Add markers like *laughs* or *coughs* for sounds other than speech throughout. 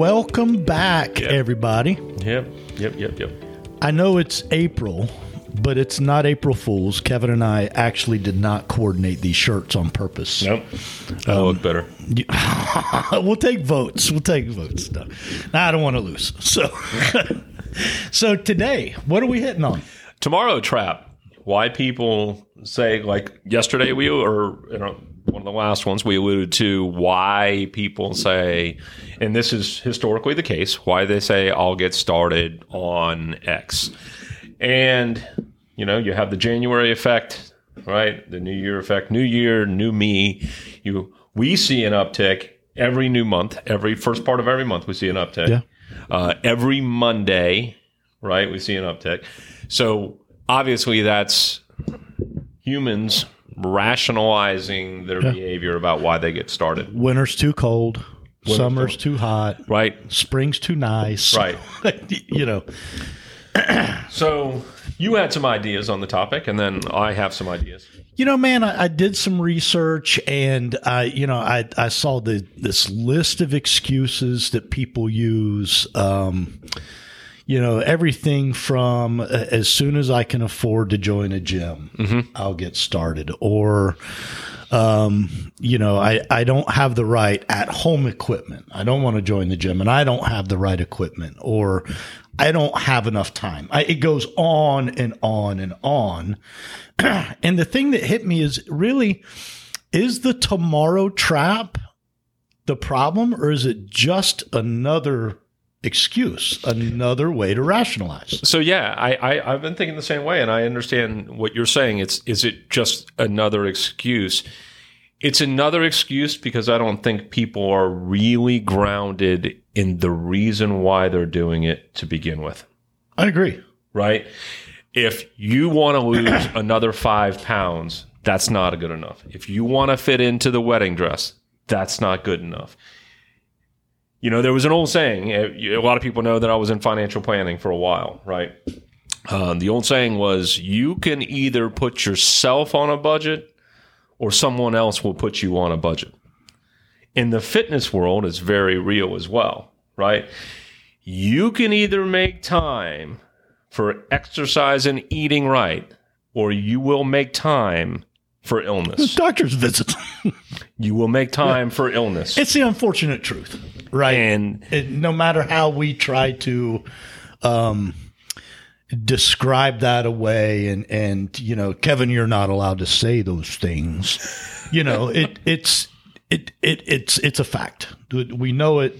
Welcome back, Yep. everybody. Yep, yep, yep, yep. I know it's April, but it's not April Fools. Kevin and I actually did not coordinate these shirts on purpose. Nope. I um, look better. *laughs* we'll take votes. We'll take votes. No, I don't want to lose. So, *laughs* so today, what are we hitting on? Tomorrow trap. Why people say like yesterday we or you know one of the last ones we alluded to why people say and this is historically the case why they say I'll get started on X. And you know, you have the January effect, right? The new year effect, new year, new me. You we see an uptick every new month, every first part of every month we see an uptick. Yeah. Uh, every Monday, right? We see an uptick. So obviously, that's humans rationalizing their behavior about why they get started, Winter's too cold. Summer's too hot. right? Spring's too nice. Right. *laughs* you know, *clears throat* So you had some ideas on the topic, and then I have some ideas. You know, man, I, I did some research, and I, you know, I I saw the this list of excuses that people use. Um, you know, everything from uh, as soon as I can afford to join a gym, I'll get started, or um, you know, I, I don't have the right at home equipment. I don't want to join the gym and I don't have the right equipment or I don't have enough time. I, it goes on and on and on. *clears throat* and the thing that hit me is really, is the tomorrow trap the problem or is it just another excuse, another way to rationalize? So yeah, I, I I've been thinking the same way, and I understand what you're saying. It's is it just another excuse? It's another excuse because I don't think people are really grounded in the reason why they're doing it to begin with. I agree. Right? If you want to lose *coughs* another five pounds, that's not good enough. If you want to fit into the wedding dress, that's not good enough. You know, there was an old saying. uh, A lot of people know that I was in financial planning for a while, right? Um, the old saying was, "You can either put yourself on a budget, or someone else will put you on a budget." In the fitness world, it's very real as well, right? You can either make time for exercise and eating right, or you will make time for illness. Doctor's visit. *laughs* You will make time for illness. it's the unfortunate truth, right? And it, no matter how we try to um, describe that away, and and you know, Kevin, you're not allowed to say those things. You know, *laughs* it it's it it it's it's a fact. We know it.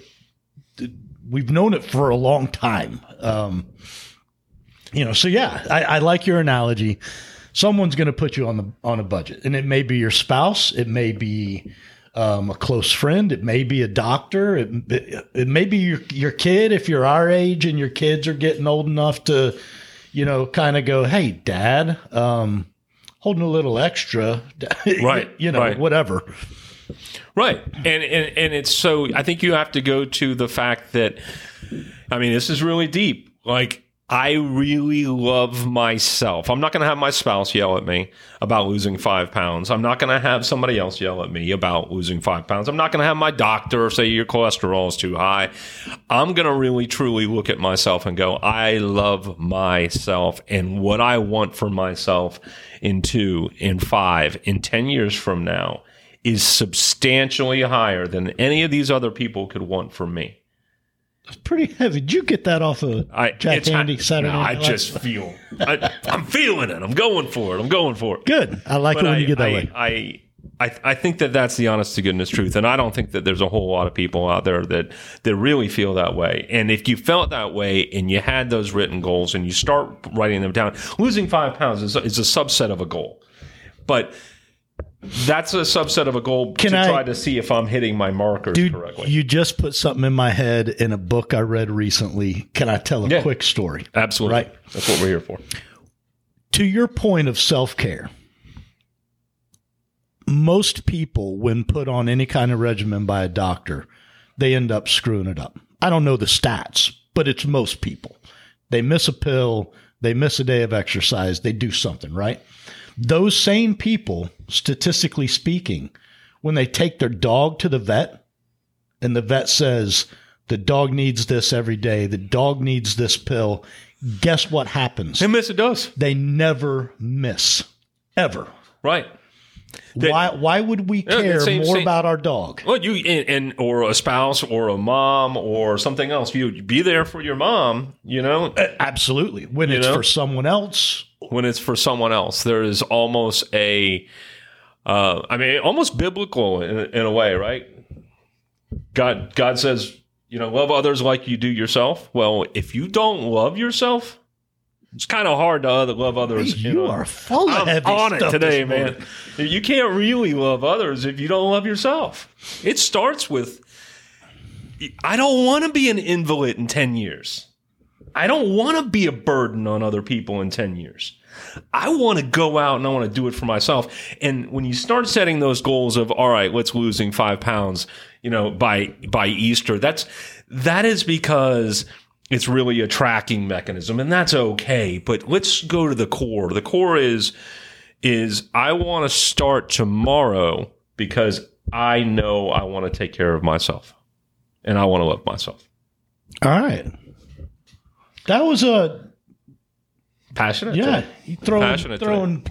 We've known it for a long time. Um, you know, so yeah, I, I like your analogy. Someone's going to put you on the on a budget, and it may be your spouse, it may be um, a close friend. It may be a doctor. It, it, it may be your, your kid if you're our age and your kids are getting old enough to, you know, kind of go, hey, dad, um, holding a little extra. *laughs* Right, you know, right. whatever. Right. And, and and it's so I think you have to go to the fact that I mean this is really deep. Like I really love myself. I'm not going to have my spouse yell at me about losing five pounds. I'm not going to have somebody else yell at me about losing five pounds. I'm not going to have my doctor say your cholesterol is too high. I'm going to really truly look at myself and go, I love myself and what I want for myself in two, in five, in 10 years from now is substantially higher than any of these other people could want for me. It's pretty heavy. Did you get that off of I, Jack Handey Saturday? no, I Night Live? just feel, I, I'm feeling it. I'm going for it. I'm going for it. good. I like it when I, you get that I, way. I, I, I think that that's the honest to goodness truth, and I don't think that there's a whole lot of people out there that that really feel that way. And if you felt that way and you had those written goals and you start writing them down, losing five pounds is, is a subset of a goal, but that's a subset of a goal Can to I- try to see if I'm hitting my markers Dude, correctly. you just put something in my head in a book I read recently. Can I tell a Yeah. quick story? Absolutely, Right. That's what we're here for. to your point of self care, most people, when put on any kind of regimen by a doctor, they end up screwing it up. I don't know the stats, but it's most people. They miss a pill, they miss a day of exercise, they do something, right? Those same people, statistically speaking, when they take their dog to the vet and the vet says, The dog needs this every day. The dog needs this pill. Guess what happens? Hey, miss, it does. They never miss. Ever. Right. why why would we Yeah, care same- more same- about our dog? Well, you and, and or a spouse or a mom or something else. You be there for your mom. You know, Absolutely. When it's know? for someone else, when it's for someone else, there is almost a, uh, I mean, almost biblical in, in a way, right? God, God says, you know, love others like you do yourself. Well, if you don't love yourself, it's kind of hard to other, love others. you know. are full of I'm heavy on it stuff today, this man. You can't really love others if you don't love yourself. It starts with I don't want to be an invalid in 10 years. I don't want to be a burden on other people in 10 years. I want to go out and I want to do it for myself. And when you start setting those goals of, all right, let's losing five pounds, you know, by, by Easter, that's, that is because it's really a tracking mechanism and that's okay. But let's go to the core. The core is, is I want to start tomorrow because I know I want to take care of myself and I want to love myself. All right. That was a Passionate. yeah. You throwing Passionate today. throwing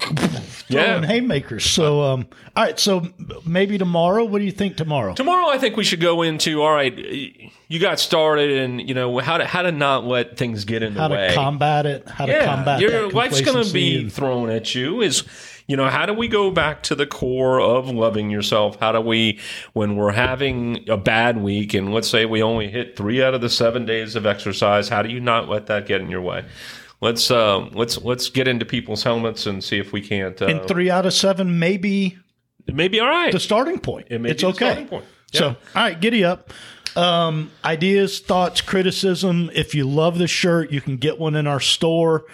Yeah. throwing haymakers. So um all right, so maybe tomorrow. What do you think tomorrow? Tomorrow, I think we should go into all right. You got started, and you know how to how to not let things get in the How way. How to combat it? How to combat your that life's going to be and- thrown at you. Is you know how do we go back to the core of loving yourself? How do we when we're having a bad week, and let's say we only hit three out of the seven days of exercise? How do you not let that get in your way? Let's uh, let's let's get into people's helmets and see if we can't. Uh, and three out of seven maybe it may be all right. the starting point. It may it's be the okay. starting point. So, Yeah. all right, giddy up. Um, ideas, thoughts, criticism. If you love the shirt, you can get one in our store.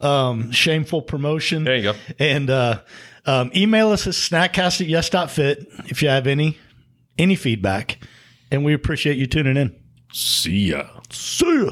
Um, shameful promotion. There you go. And uh, um, email us at snackcast at yes.fit if you have any any feedback. And we appreciate you tuning in. See ya. See ya.